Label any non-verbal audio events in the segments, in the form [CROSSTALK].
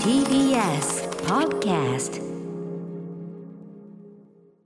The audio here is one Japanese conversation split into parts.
TBS Podcast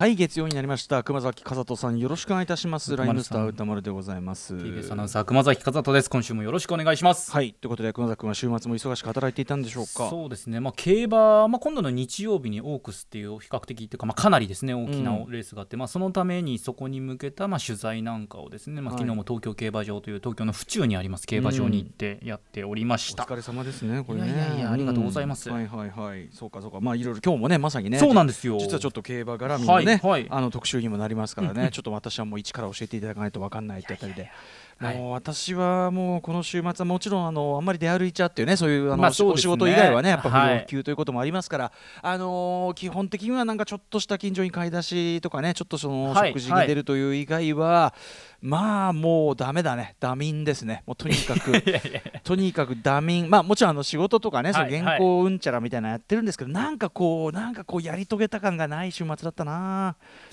はい月曜になりました。熊崎和人さんよろしくお願いいたします。ライムスター丸歌丸でございます。TBS アナウンサー熊崎和人です。今週もよろしくお願いします。はいということで熊崎君は週末も忙しく働いていたんでしょうか？そうですね、まあ、競馬、まあ、今度の日曜日にオークスっていう比較的というか、まあ、かなりですね大きなレースがあって、まあ、そのためにそこに向けた、まあ、取材なんかをですね、まあ、はい。昨日も東京競馬場という東京の府中にあります競馬場に行ってやっておりました、お疲れ様ですねこれね。いやいやいやありがとうございます。ん。はいはいはい。そうかそうか。まあいろいろ今日もねまさにね。そうなんですよ。実はちょっと競馬絡みのね、はいはい。あの特集にもなりますからね、ちょっと私はもう一から教えていただかないと分かんないってあたりで。いやもう私はもうこの週末はもちろんあのあんまり出歩いちゃっていうねそういうあの、ね。お仕事以外はねやっぱはい。不要級ということもありますから、あのー基本的にはなんかちょっとした近所に買い出しとかねちょっとそのはい。食事に出るという以外は、まあもうダメだね。ダミンですね。もうとにかく。[LAUGHS] とにかくダミン。まあもちろんあの仕事とかね、はい。その原稿うんちゃらみたいなのやってるんですけどなんかこうなんかこうやり遂げた感がない週末だったな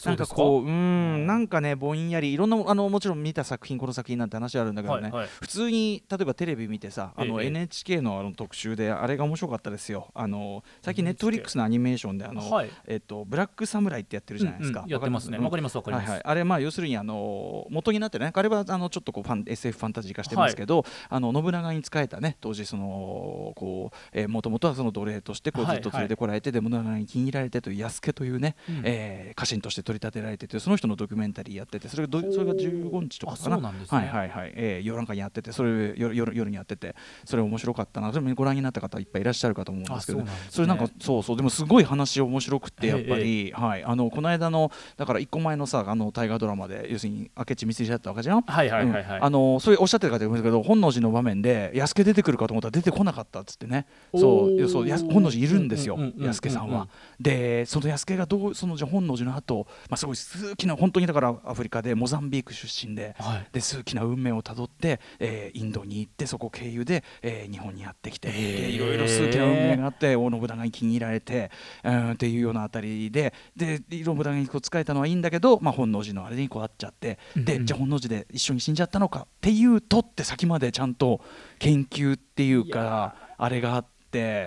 なんかこううんなんかねぼんやりいろんなあのもちろん見た作品この作品なんて話あるんだけどね、はいはい。普通に例えばテレビ見てさあのええ NHK のあの特集であれが面白かったですよ。あの最近ネットフリックスのアニメーションであの、はい。えっとブラックサムライってやってるじゃないですか、うんうん。やってますね。わわかりますわかります。はいはい、あれまあ要するにあの元になってねあれはあのちょっとこうファン SF ファンタジー化してますけど、あの信長に仕えたね当時そのこうえーもともとはその奴隷としてこうずはい。っと連れてこられて、で信長に気に入られてという安家というね、うん。えー家臣として取り立てられててその人のドキュメンタリーやっててそれがどそれが15日とかかな？はいはいはい、えー夜中にやっててそれ夜夜夜にやっててそれ面白かったな。それもご覧になった方いっぱいいらっしゃるかと思うんですけどね。それなんかそうそう。でもすごい話面白くてやっぱえり、はい、あのこの間のだから1個前のさあの大河ドラマで要するに明智光秀だったわけじゃん？はいはいはいはい、うん。あのそういうおっしゃってる方いますけど本能寺の場面で安家出てくるかと思ったら出てこなかったっつってね。そう。そう本能寺いるんですよ安家さんは。でその安家がどうそのじゃあ本能寺の後、まあすごい数奇な本当にだからアフリカでモザンビーク出身で、はい。で数奇な運命をたどって、えーインドに行ってそこ経由で、えー日本にやってきて、いろいろ数奇な運命があって大信長に気に入られて、うん、っていうようなあたりでで信長にこう仕えたのはいいんだけど、まあ、本能寺のあれにこうあっちゃって、でうんうん。じゃあ本能寺で一緒に死んじゃったのかっていうとって先までちゃんと研究っていうかあれがあって。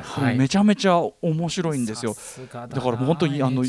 はい。めちゃめちゃ面白いんですよ。だからもう本当にあの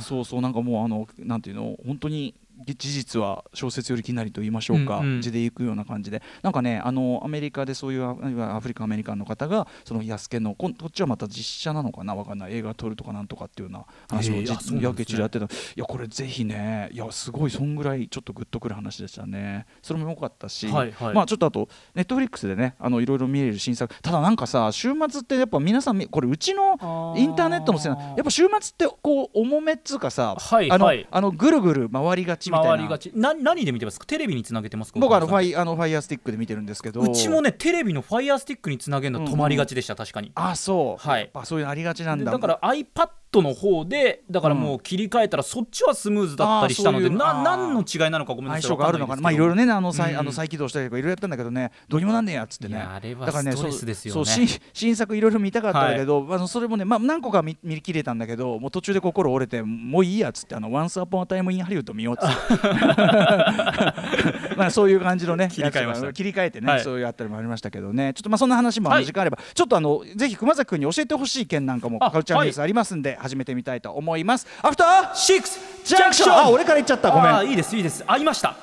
そうそうなんかもうあのなんていうの本当に事実は小説よりきなりと言いましょうか、うんうん。字でいくような感じで。なんかねあのアメリカでそういうアフリカアメリカンの方がその安家のこっちはまた実写なのかなわかんない。映画撮るとかなんとかっていうような話をじへえあそうなんですね。やけちでやってた。いやこれぜひねいやすごいそんぐらいちょっとグッとくる話でしたね。それも良かったし、はいはい。まあちょっとあとネットフリックスでねあのいろいろ見れる新作。ただなんかさ週末ってやっぱ皆さんみこれうちのインターネットのせいなやっぱ週末ってこう重めっつうかさ、あのあのぐるぐる回りがちみたいな。回りがち。な何で見てますか？テレビにつなげてますか？僕あのファイあのファイヤースティックで見てるんですけど。うちもねテレビのファイヤースティックにつなげるの止まりがちでした、確かに。あそう、はい。やっぱそういうのありがちなんだ。でだから iPad の方でだからもう切り替えたらそっちはスムーズだったりしたので、ういうな何の違いなのかごめんなさい。相性があるのかな？まあいろいろねあの再,、うん。あの再起動したりとかいろいろやったんだけどねどうにもなんねえやっつってね。あれはだからねストレスですよね。そうそう新新作いろいろ見たかったんだけど、あのそれもね、まあ、何個か見見切れたんだけどもう途中で心折れてもういいやっつって「あの Once Upon a Time in Hollywood」見ようっつって [LAUGHS] まあそういう感じのね切り替えました。切り替えてね、はい。そういうあったりもありましたけどね。ちょっとまあそんな話も時間あれば、ちょっとあのぜひ熊崎君に教えてほしい件なんかもあカルチャーニュースありますんで、始めてみたいと思います。アフターシックスジャンクションあ俺から言っちゃった。ごめん。ああーいいですいいです。ありました。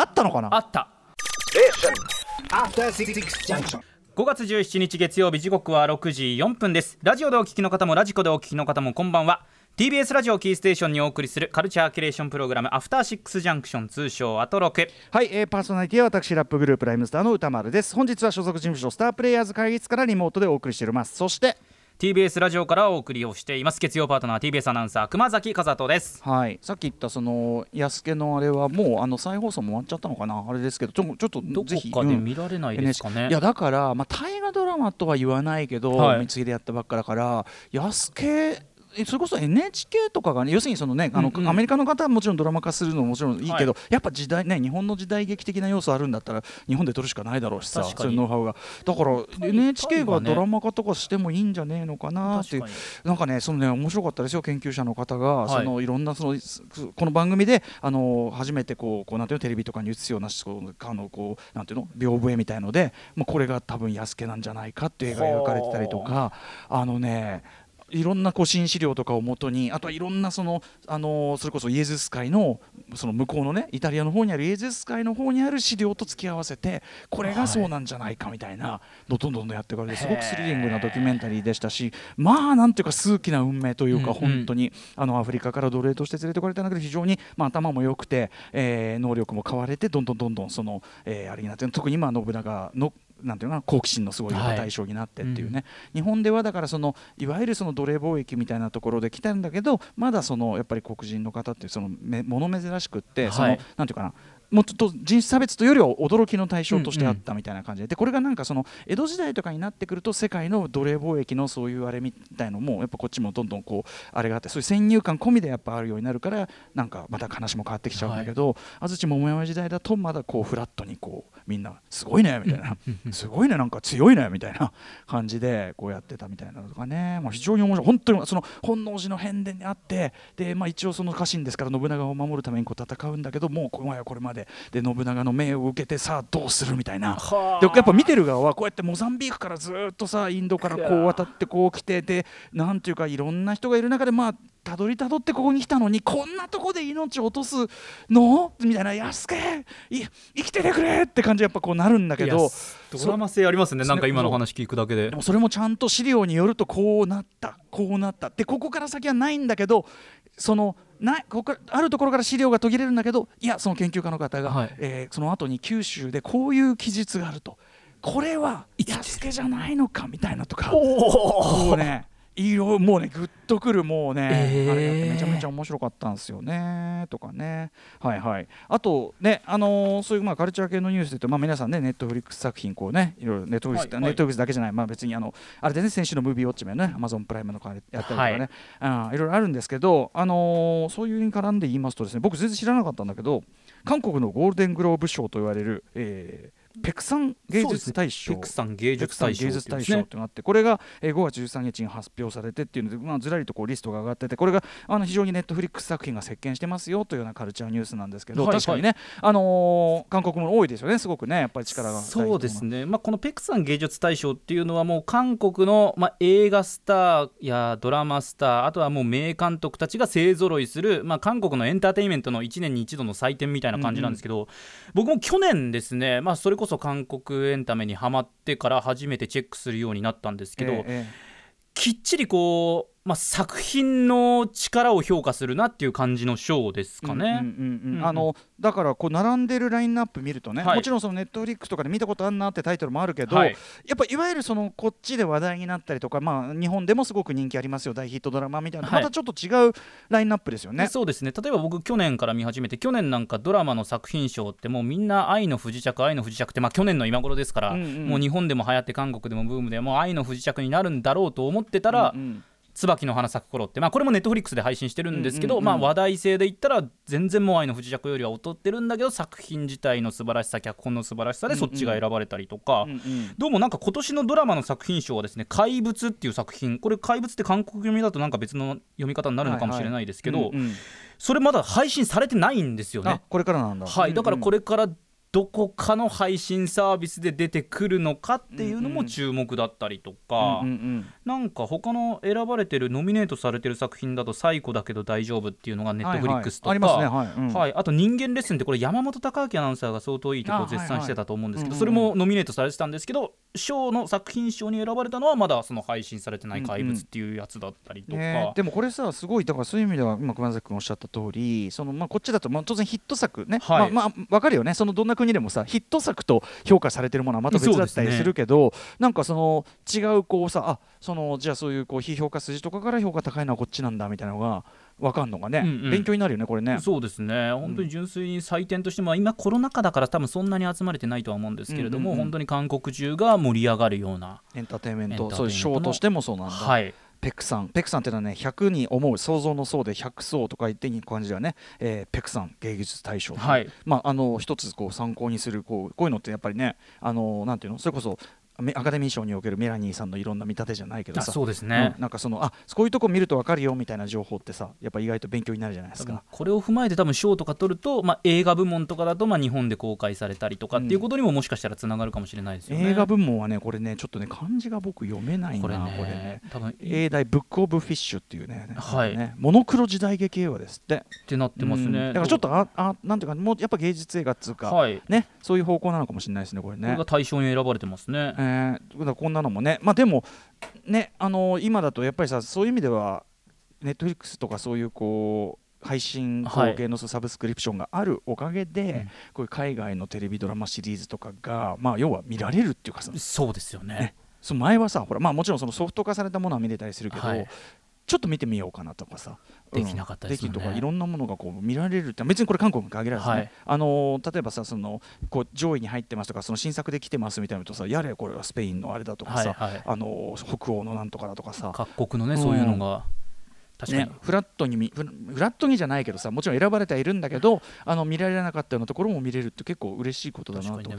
ったのかな？あった。After Six Junction. 5月17日月曜日時刻は6時4分です。ラジオでお聞きの方もラジコでお聞きの方もこんばんは TBS ラジオキーステーションにお送りするカルチャーキュレーションプログラムアフターシックスジャンクション通称アトロク。はい、えー、パーソナリティは私ラップグループライムスターの歌丸です。本日は所属事務所スタープレイヤーズ会議室からリモートでお送りしております。そして TBS ラジオからお送りをしています。月曜パートナー TBS アナウンサー熊崎和人です。はい。さっき言ったその安家のあれはもうあの再放送も終わっちゃったのかな？あれですけどちょちょっとどぜひこかでうん。見られないですかね、NHK いやだから、まあ、大河ドラマとは言わないけど、はい。三つでやったばっかだから安家えそれこそ NHK とかがね要するにそのねあの、うんうん。アメリカの方はもちろんドラマ化するのももちろんいいけど、はやっぱ時代ね日本の時代劇的な要素あるんだったら日本で撮るしかないだろうしさそういうノウハウがだから NHK がドラマ化とかしてもいいんじゃねえのかなっていうなんかねそのね面白かったですよ研究者の方が、はい。そのいろんなそのすこの番組であの初めてこうこうなんていうのテレビとかに映すようなあのこうなんていうの屏風絵みたいのでもうこれが多分安家なんじゃないかっていう絵が描かれてたりとか。あのねいろんなこう新資料とかをもとにあとはいろんなその、あのそれこそイエズス会のその向こうのねイタリアの方にあるイエズス会の方にある資料と付き合わせてこれがそうなんじゃないかみたいな、どんどんどんどんやっていかれてすごくスリリングなドキュメンタリーでしたしまあなんていうか数奇な運命というか、本当にあのアフリカから奴隷として連れてこられたんだけど非常に、まあ、頭も良くて、えー能力も買われてどんどんどんどんその、えーあれになって特に今信長のなんていうのかな好奇心のすごいはい対象になってっていうね、日本ではだからそのいわゆるその奴隷貿易みたいなところで来たんだけどまだそのやっぱり黒人の方っていうそのめ物珍しくって、そのはい。なんていうかなもっと人種差別というよりは驚きの対象としてあったみたいな感じで,、でこれがなんかその江戸時代とかになってくると世界の奴隷貿易のそういうあれみたいのもやっぱこっちもどんどんこうあれがあってそういう先入観込みでやっぱあるようになるからなんかまた話も変わってきちゃうんだけど、安土桃山時代だとまだこうフラットにこうみんなすごいねみたいなすごいねなんか強いねみたいな感じでこうやってたみたいなのとかね、まあ、非常に面白い。本当にその本能寺の変であってで、まあ、一応その家臣ですから信長を守るためにこう戦うんだけどもうこれまでで信長の命を受けてさあどうするみたいな。でやっぱ見てる側はこうやってモザンビークからずっとさインドからこう渡ってこう来てでなんていうかいろんな人がいる中でまあたどりたどってここに来たのにこんなとこで命を落とすの？みたいな「安家い生きててくれ!」って感じでやっぱこうなるんだけど。ドラマ性ありますねなんか今の話聞くだけで。でもそれもちゃんと資料によるとこうなったこうなった。でここから先はないんだけどそのないここからあるところから資料が途切れるんだけどいやその研究家の方が、はい。えーその後に九州でこういう記述があると。これは安家じゃないのかみたいなとか。こうねいろもうねグッとくるもうね、えー。あれがめちゃめちゃ面白かったんですよねとかね。はいはい。あとねあのーそういうまあカルチャー系のニュースで言うとまあ皆さんねネットフリックス作品こうねいろいろネットフリックス、はいはい。ネットフリックスだけじゃない。まあ別にあのあれでね先週のムービーウォッチメンねアマゾンプライムのやったりとかね、はい。い、いろいろあるんですけどあのーそういうに絡んで言いますとですね僕全然知らなかったんだけど韓国のゴールデングローブ賞と言われる、えーペクサン芸術大賞、ペクさん芸術大賞芸術大賞ってなってこれが、えー5月13日に発表されてっていうので、まあ、ずらりとこうリストが上がっててこれがあの非常にネットフリックス作品が席巻してますよというようなカルチャーニュースなんですけど、はい確かにね、あのー韓国も多いですよね。すごくねやっぱり力がそうですね、まあ、このペクさん芸術大賞っていうのはもう韓国の、まあ、映画スターやドラマスターあとはもう名監督たちが勢ぞろいする、まあ、韓国のエンターテインメントの1年に一度の祭典みたいな感じなんですけど、僕も去年ですね、まあ、それこそ韓国エンタメにハマってから初めてチェックするようになったんですけど、えええ。きっちりこう、まあ、作品の力を評価するなっていう感じの賞ですかね。だからこう並んでるラインナップ見るとね、はい。もちろんそのネットフリックスとかで見たことあるなってタイトルもあるけど、はい。やっぱいわゆるそのこっちで話題になったりとか、まあ、日本でもすごく人気ありますよ大ヒットドラマみたいな、はい。またちょっと違うラインナップですよね。そうですね。例えば僕去年から見始めて去年なんかドラマの作品賞ってもうみんな「愛の不時着愛の不時着」って、まあ、去年の今頃ですから、うんうん。もう日本でも流行って韓国でもブームでもう愛の不時着になるんだろうと思ってたら、うんうん椿の花咲く頃って、まあ、これもネットフリックスで配信してるんですけど、まあ、話題性で言ったら全然もう愛の不時着よりは劣ってるんだけど作品自体の素晴らしさ脚本の素晴らしさでそっちが選ばれたりとか、どうもなんか今年のドラマの作品賞はですね「怪物」っていう作品これ怪物って韓国読みだとなんか別の読み方になるのかもしれないですけど、それまだ配信されてないんですよね。あ。これからなんだ。はい、だからこれ、れからどこかの配信サービスで出てくるのかっていうのも注目だったりとか、なんか他の選ばれてるノミネートされてる作品だと「最古だけど大丈夫」っていうのがネットフリックスとか、はいはい。あと「人間レッスン」ってこれ山本隆明アナウンサーが相当いいとこ絶賛してたと思うんですけど、それもノミネートされてたんですけど賞の作品賞に選ばれたのはまだその配信されてない「怪物」っていうやつだったりとか。ね、でもこれさすごいだからそういう意味では今熊崎君おっしゃった通りそのまあこっちだとまあ当然ヒット作ね、はい。まあまあわかるよね。そのどんな国でもさヒット作と評価されてるものはまた別だったりするけど、なんかその違うこうさあそのじゃあそういうこう批評価筋とかから評価高いのはこっちなんだみたいなのがわかんのがね、うんうん。勉強になるよねこれね。そうですね。本当に純粋に採点としても、今コロナ禍だから多分そんなに集まれてないとは思うんですけれども、うんうんうん。本当に韓国中が盛り上がるようなエンターテインメント。そういうショーとしてもそうなんだ。はい。ペクさん。ペクさんっていうのはね100に思う想像の層で100層とか言っていい感じではね、えーペクさん芸術大賞、はい。まああの一つこう参考にするこうこういうのってやっぱりねあのなんていうの？それこそメアカデミー賞におけるメラニーさんのいろんな見立てじゃないけどあさそうですねうんなんかそのあこういうとこ見ると分かるよみたいな情報ってさやっぱ意外と勉強になるじゃないですか。これを踏まえて多分賞とか取ると、まあ、映画部門とかだと、まあ、日本で公開されたりとかっていうことにももしかしたらつながるかもしれないですよね。映画部門はねこれねちょっとね漢字が僕読めないなこれこれねね多分英大ブック・オブ・フィッシュっていうね,、はいねモノクロ時代劇映画ですってってなってますうんね。だからちょっとああなんていうかもうやっぱ芸術映画っつうか、はいねそういう方向なのかもしれないですねこれねこれが。対象に選ばれてますね。えーだからこんなのもね。まあでもねあの今だとやっぱりさそういう意味ではネットフリックスとかそういうこう配信はい後系のサブスクリプションがあるおかげで、うん。こういう海外のテレビドラマシリーズとかがまあ要は見られるっていうかさ。そうですよね。ね。その前はさほらまあもちろんそのソフト化されたものは見れたりするけど、はいちょっと見てみようかなとかさ。できなかったですよね。とかいろんなものがこう見られるって別にこれ韓国に限らずね、はい。あのー例えばさそのこう上位に入ってますとかその新作で来てますみたいなのとさやれこれはスペインのあれだとかさ、はいはい。あのー北欧のなんとかだとかさ。各国のねそういうのが、ね、フラットに見フラットにじゃないけどさもちろん選ばれてはいるんだけどあの見られなかったようなところも見れるって結構嬉しいことだなと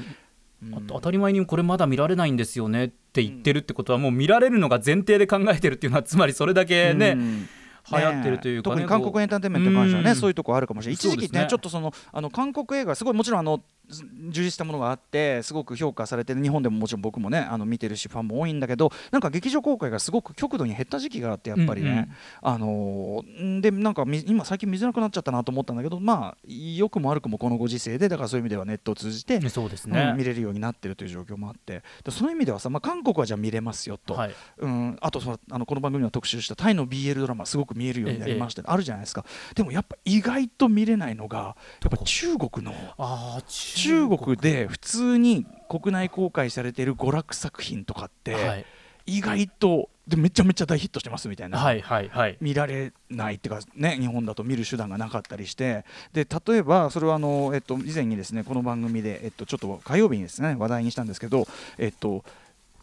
当たり前にこれまだ見られないんですよねって言ってるってことはもう見られるのが前提で考えてるっていうのはつまりそれだけね、うん。流行ってるというかね。特に韓国エンターテインメントに関してはねうん。そういうとこあるかもしれない。一時期ねねちょっとそのあの韓国映画すごいもちろんあのず充実したものがあってすごく評価されて日本でももちろん僕もねあの見てるしファンも多いんだけどなんか劇場公開がすごく極度に減った時期があってやっぱりね、あのーん。でなんかみ今最近見づらくなっちゃったなと思ったんだけどまあ良くも悪くもこのご時世でだからそういう意味ではネットを通じて、ねそうですうねん見れるようになってるという状況もあって。でその意味ではさ、まあ、韓国はじゃあ見れますよと、はい。うん、あとそのあのこの番組では特集したタイの BL ドラマすごく見えるようになりました、あるじゃないですか。でもやっぱ意外と見れないのがやっぱ中国のあー中国で普通に国内公開されている娯楽作品とかって、はい。意外とでめちゃめちゃ大ヒットしてますみたいな、はいはいはい。見られないっていうかね日本だと見る手段がなかったりして。で例えばそれはあの、えっと、以前にですねこの番組で、えっと、ちょっと火曜日にですね話題にしたんですけど、えっと、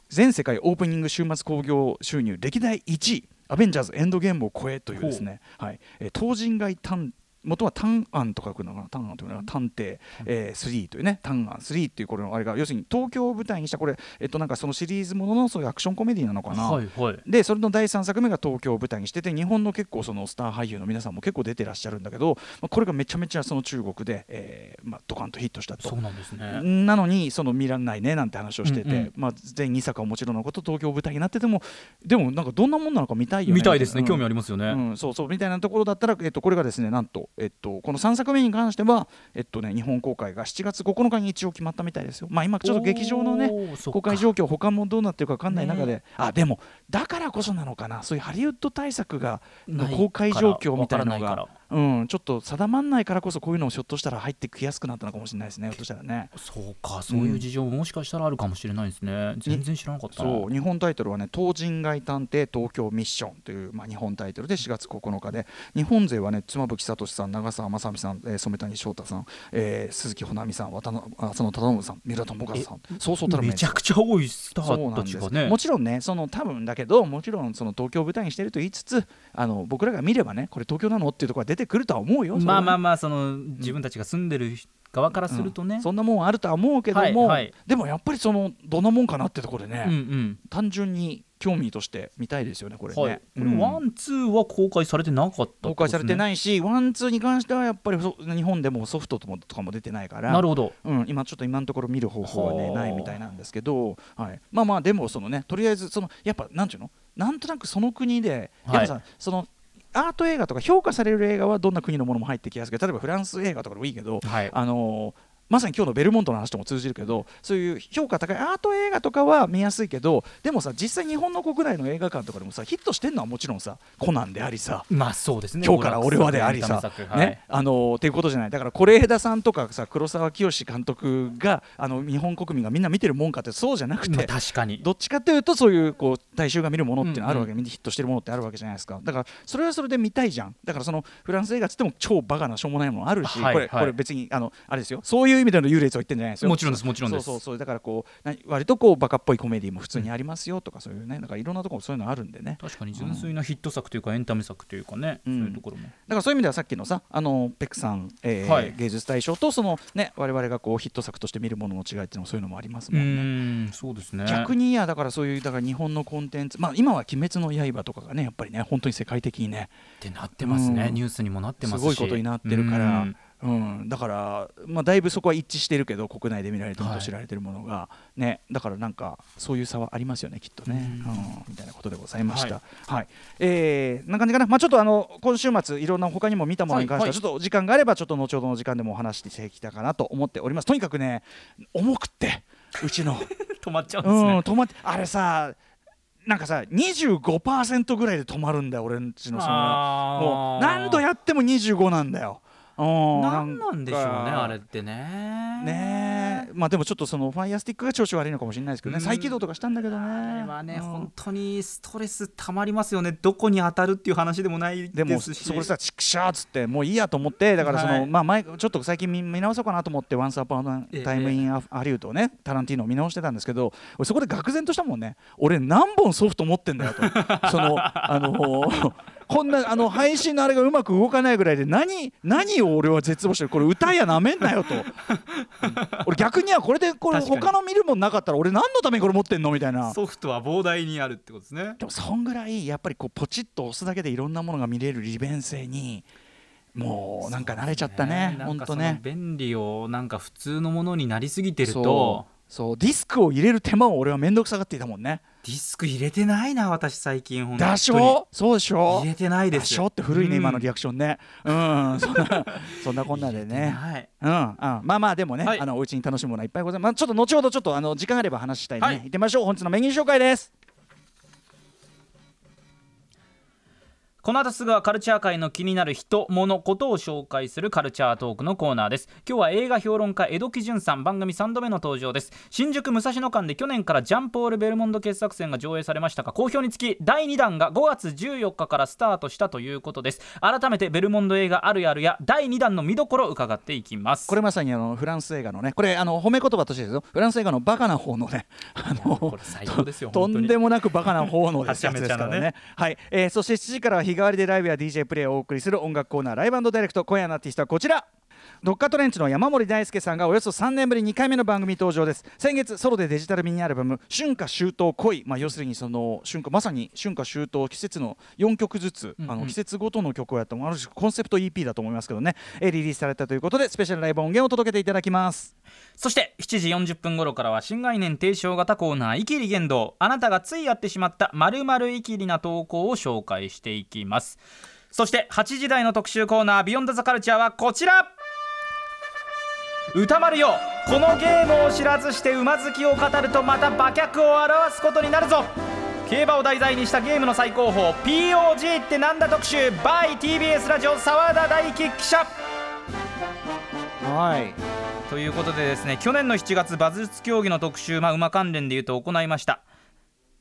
全世界オープニング週末興行収入歴代1位アベンジャーズエンドゲームを超えというですね、はい。えー東人街探元は単案と書くのかな？単案というのは探偵、えー、3というね。単案3っていうこれのあれが要するに東京を舞台にしたこれえっとなんかそのシリーズもののそういうアクションコメディなのかな、はいはい。でそれの第3作目が東京を舞台にしてて日本の結構そのスター俳優の皆さんも結構出てらっしゃるんだけど、まあ、これがめちゃめちゃその中国で、えーまあ、ドカンとヒットしたと。そうなんですね。なのにその見らんないねなんて話をしてて、うんうん。まあ、全2作はもちろんのこと東京舞台になっててもでもなんかどんなもんなのか見たいよね。見たいですね、うん。興味ありますよね、うん、そうそう。みたいなところだったら、えっと、これがですねなんと、えっと、この3作目に関しては、えっとね、日本公開が7月9日に一応決まったみたいですよ。まあ、今ちょっと劇場のね公開状況他もどうなってるか分かんない中で、ねあでもだからこそなのかな。そういうハリウッド対策がの公開状況みたいなのが、うん、ちょっと定まんないからこそこういうのをひょっとしたら入ってきやすくなったのかもしれないですねひょっとしたらね。そうかそういう事情ももしかしたらあるかもしれないですね、全然知らなかったな。そう日本タイトルはね「東人街探偵東京ミッション」という、まあ、日本タイトルで4月9日で日本勢はね妻夫木聡さん長澤まさみさん、えー染谷将太さん、えー鈴木保奈美さんあの浅野忠信さん三浦友和さんそうそうたるめちゃくちゃ多いスターたなんです。ちがねもちろんねその多分だけどもちろんその東京を舞台にしてると言いつつあの僕らが見ればねこれ東京なのっていうところが出てくるとは思うよまあまあまあその自分たちが住んでる側からするとね、うん。そんなもんあるとは思うけども、はいはい。でもやっぱりそのどんなもんかなってところでね、うんうん。単純に興味として見たいですよねこれね。はい、これうん。ワンツーは公開されてなかった公開されていないし、ワンツーに関してはやっぱりそ日本でもソフトともとかも出てないから。なるほど。うん、今ちょっと今のところ見る方法はねはあないみたいなんですけど、はい、まあまあでもそのねとりあえずそのやっぱなんていうの？なんとなくその国で、はい。さそのアート映画とか評価される映画はどんな国のものも入ってきやすい。けど例えばフランス映画とかでもいいけど、はい。あのーまさに今日のベルモントの話とも通じるけどそういう評価高いアート映画とかは見やすいけどでもさ実際日本の国内の映画館とかでもさヒットしてるのはもちろんさコナンでありさまあそうですね。今日から俺はでありさ、娯楽作品ね、あのーっていうことじゃない。だから是枝さんとかさ黒沢清監督があの日本国民がみんな見てるもんかってそうじゃなくて、確かに。どっちかというとそういうこう大衆が見るものっていうのはあるわけ、みんなヒットしてるものってあるわけじゃないですか。だからそれはそれで見たいじゃん。だからそのフランス映画っつっても超バカなしょうもないものあるし、これはい。はいこれ別にあのあれですよ。そういういう意味での優劣を言ってるんじゃないですよ。もちろんですもちろんです。そうそうそう。だからこうな割とこうバカっぽいコメディも普通にありますよとかそういうねだからいろんなところそういうのあるんでね。確かに純粋なヒット作というかエンタメ作というかね、うん。そういうところも。だからそういう意味ではさっきのさあのペックさん、えーはい。芸術大賞とそのね我々がこうヒット作として見るものの違いっていうのもそういうのもありますうもんね。そうですね。逆にいやだからそういうだから日本のコンテンツまあ今は「鬼滅の刃」とかがねやっぱりね本当に世界的にね。ってなってますね、うん。ニュースにもなってますし。すごいことになってるからうん。うん、だから、まあ、だいぶそこは一致してるけど国内で見られてると知られてるものが、ね、だからなんかそういう差はありますよねきっとね、うん。うん。みたいなことでございました。ははい。えー、な感じかな、まあ、ちょっとあの今週末いろんな他にも見たものに関しては、はい。はい。ちょっと時間があればちょっと後ほどの時間でもお話していきたかなと思っております。とにかくね重くってうちの。[LAUGHS] 止まっちゃうんですうん、ね、止まってあれさなんかさ25%ぐらいで止まるんだよ俺んちのそのもう何度やっても25なんだよ。うん。なんなんでしょうねか。あれってね。ねえ。まあでもちょっとそのファイヤースティックが調子悪いのかもしれないですけどね。うん。再起動とかしたんだけどね。あれはね、うん。本当にストレスたまりますよね。どこに当たるっていう話でもないでもですしそこでさチクシャーっつってもういいやと思ってだからその、はい。まあ前ちょっと最近見見直そうかなと思って「ワンスアパンタイムインアハリウッドをねタランティーノを見直してたんですけど俺そこで愕然としたもんね。俺何本ソフト持ってんだよと。そのあのこんなあの配信のあれがうまく動かないぐらいで何何を俺は絶望してる。これ歌やなめんなよと。う [LAUGHS] ん俺逆にはこれでこれ他の見るもんなかったら俺何のためにこれ持ってんのみたいな。ソフトは膨大にあるってことですね。でもそんぐらいやっぱりこうポチッと押すだけでいろんなものが見れる利便性にもうなんか慣れちゃったね。なんかそのほんとね。便利をなんか普通のものになりすぎてるそとうそうディスクを入れる手間を俺は面倒くさがっていたもんね。ディスク入れてないな私最近本当に。でしょ？そうでしょ？入れてないでですしょ？って古いね、今のリアクションね。うんそんな [LAUGHS] そんなこんなでね。はい。うんうん、まあまあでもね、はい。あのお家に楽しむものはいっぱいございます、まあ、ちょっと後ほどちょっとあの時間あれば話したいね、はい。行ってみましょう。本日のメニュー紹介ですこの後すぐはカルチャー界の気になる人物ことを紹介するカルチャートークのコーナーです。今日は映画評論家江戸木潤さん番組3度目の登場です。新宿武蔵野間で去年からジャンポール・ベルモンド傑作選が上映されましたが好評につき第2弾が5月14日からスタートしたということです。改めてベルモンド映画あるあるや第2弾の見どころを伺っていきます。これまさにあのフランス映画のねこれあの褒め言葉としてですよ。フランス映画のバカな方のね。あのとんでもなくバカな方のです。[LAUGHS] からね。はい、えーそして7時からは日替わりでライブや DJ プレイをお送りする音楽コーナーライブダイレクト。今夜のアーティストはこちら。ドッカトレンチの山森大輔さんがおよそ3年ぶり2回目の番組登場です。先月ソロでデジタルミニアルバム「春夏秋冬恋」まあ、要するにその春夏まさに春夏秋冬季節の4曲ずつ、うんうん。あの季節ごとの曲をやったある種コンセプト EP だと思いますけどね、えーリリースされたということでスペシャルライブ音源を届けていただきます。そして7時40分頃からは新概念提唱型コーナー「イキリ言動」あなたがついやってしまった〇〇イキリな投稿を紹介していきます。そして8時台の特集コーナー「ビヨンドザカルチャーはこちら歌丸よこのゲームを知らずして馬好きを語るとまた馬脚を表すことになるぞ。競馬を題材にしたゲームの最高峰 POG ってなんだ特集 by TBS ラジオ澤田大樹記者。はい。ということでですね去年の7月馬術競技の特集、まあ、馬関連でいうと行いました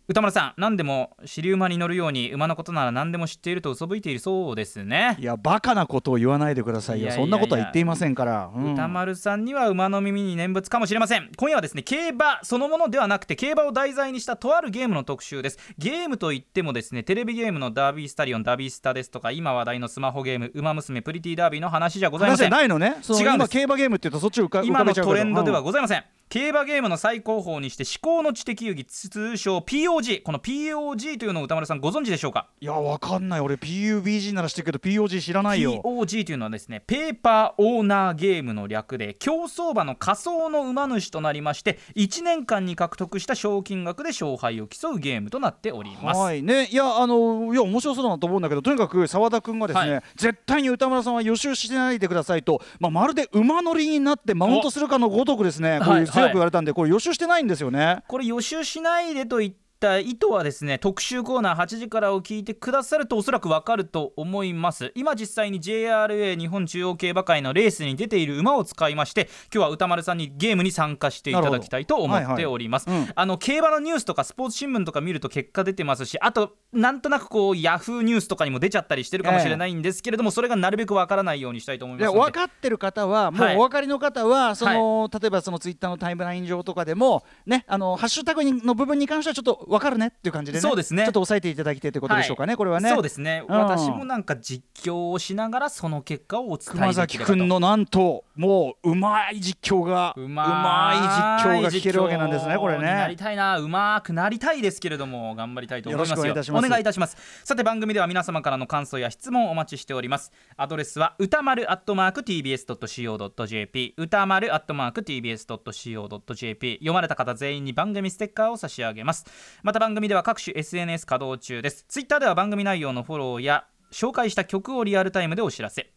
歌丸さん何でも尻馬に乗るように馬のことなら何でも知っていると嘘吹いているそうですね。いやバカなことを言わないでくださいよ。そんなことは言っていませんから、うん。歌丸さんには馬の耳に念仏かもしれません。今夜はですね競馬そのものではなくて競馬を題材にしたとあるゲームの特集です。ゲームといってもですねテレビゲームのダービースタリオンダービースタですとか今話題のスマホゲーム馬娘プリティダービーの話じゃございま話じせんゃないのね。違う今競馬ゲームって言うとそっち浮か浮今のトレンドではうんございません、競馬ゲームの最高峰にして至高の知的遊戯通称 POG この POG というのを歌丸さんご存知でしょうか？いやわかんない。俺 PUBG なら知ってるけど POG 知らないよ。POG というのはですねペーパーオーナーゲームの略で競走馬の仮想の馬主となりまして1年間に獲得した賞金額で勝敗を競うゲームとなっております、はい。ねいやあのいや面白そうだなと思うんだけどとにかく澤田君がですね、はい。絶対に歌村さんは予習してないでくださいと、まあ、まるで馬乗りになってマウントするかのごとくですねいう強く言われたんで、これ予習してないんですよね。これ予習しないでと言っった意図はですね特集コーナー8時からを聞いてくださるとおそらくわかると思います。今実際に JRA 日本中央競馬会のレースに出ている馬を使いまして今日は歌丸さんにゲームに参加していただきたいと思っております、はいはい。うん。あの競馬のニュースとかスポーツ新聞とか見ると結果出てますしあとなんとなくこうヤフーニュースとかにも出ちゃったりしてるかもしれないんですけれども、それがなるべくわからないようにしたいと思いで。ます分かってる方はもうはい。お分かりの方はその、例えばそのツイッターのタイムライン上とかでもねあのハッシュタグにの部分に関してはちょっと分かるねっていう感じでね。そうですね。ちょっと押さえていただきたいということでしょうかね、これはね。そうですね、うん。私もなんか実況をしながらその結果をお伝え熊できればと。崎くんのなんともううまい実況がううままい実況が聞けるわけなんですねこれ実況になりねたいなうまくなりたいですけれども頑張りたいと思いますよよろしくお願いいたします。お願いいたします。さて番組では皆様からの感想や質問をお待ちしております。アドレスは歌丸アットマーク TBS.CO.JP 歌丸アットマーク TBS.CO.JP 読まれた方全員に番組ステッカーを差し上げます。また番組では各種 SNS 稼働中です。ツイッターでは番組内容のフォローや紹介した曲をリアルタイムでお知らせ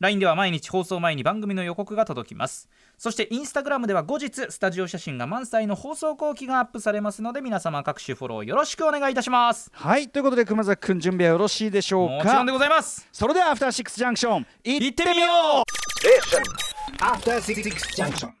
LINE では毎日放送前に番組の予告が届きますそしてインスタグラムでは後日スタジオ写真が満載の放送後期がアップされますので皆様各種フォローよろしくお願いいたしますはいということで熊崎くん準備はよろしいでしょうかもちろんでございますそれではアフターシックスジャンクション行行ってみようみよう Station. After Six Junction.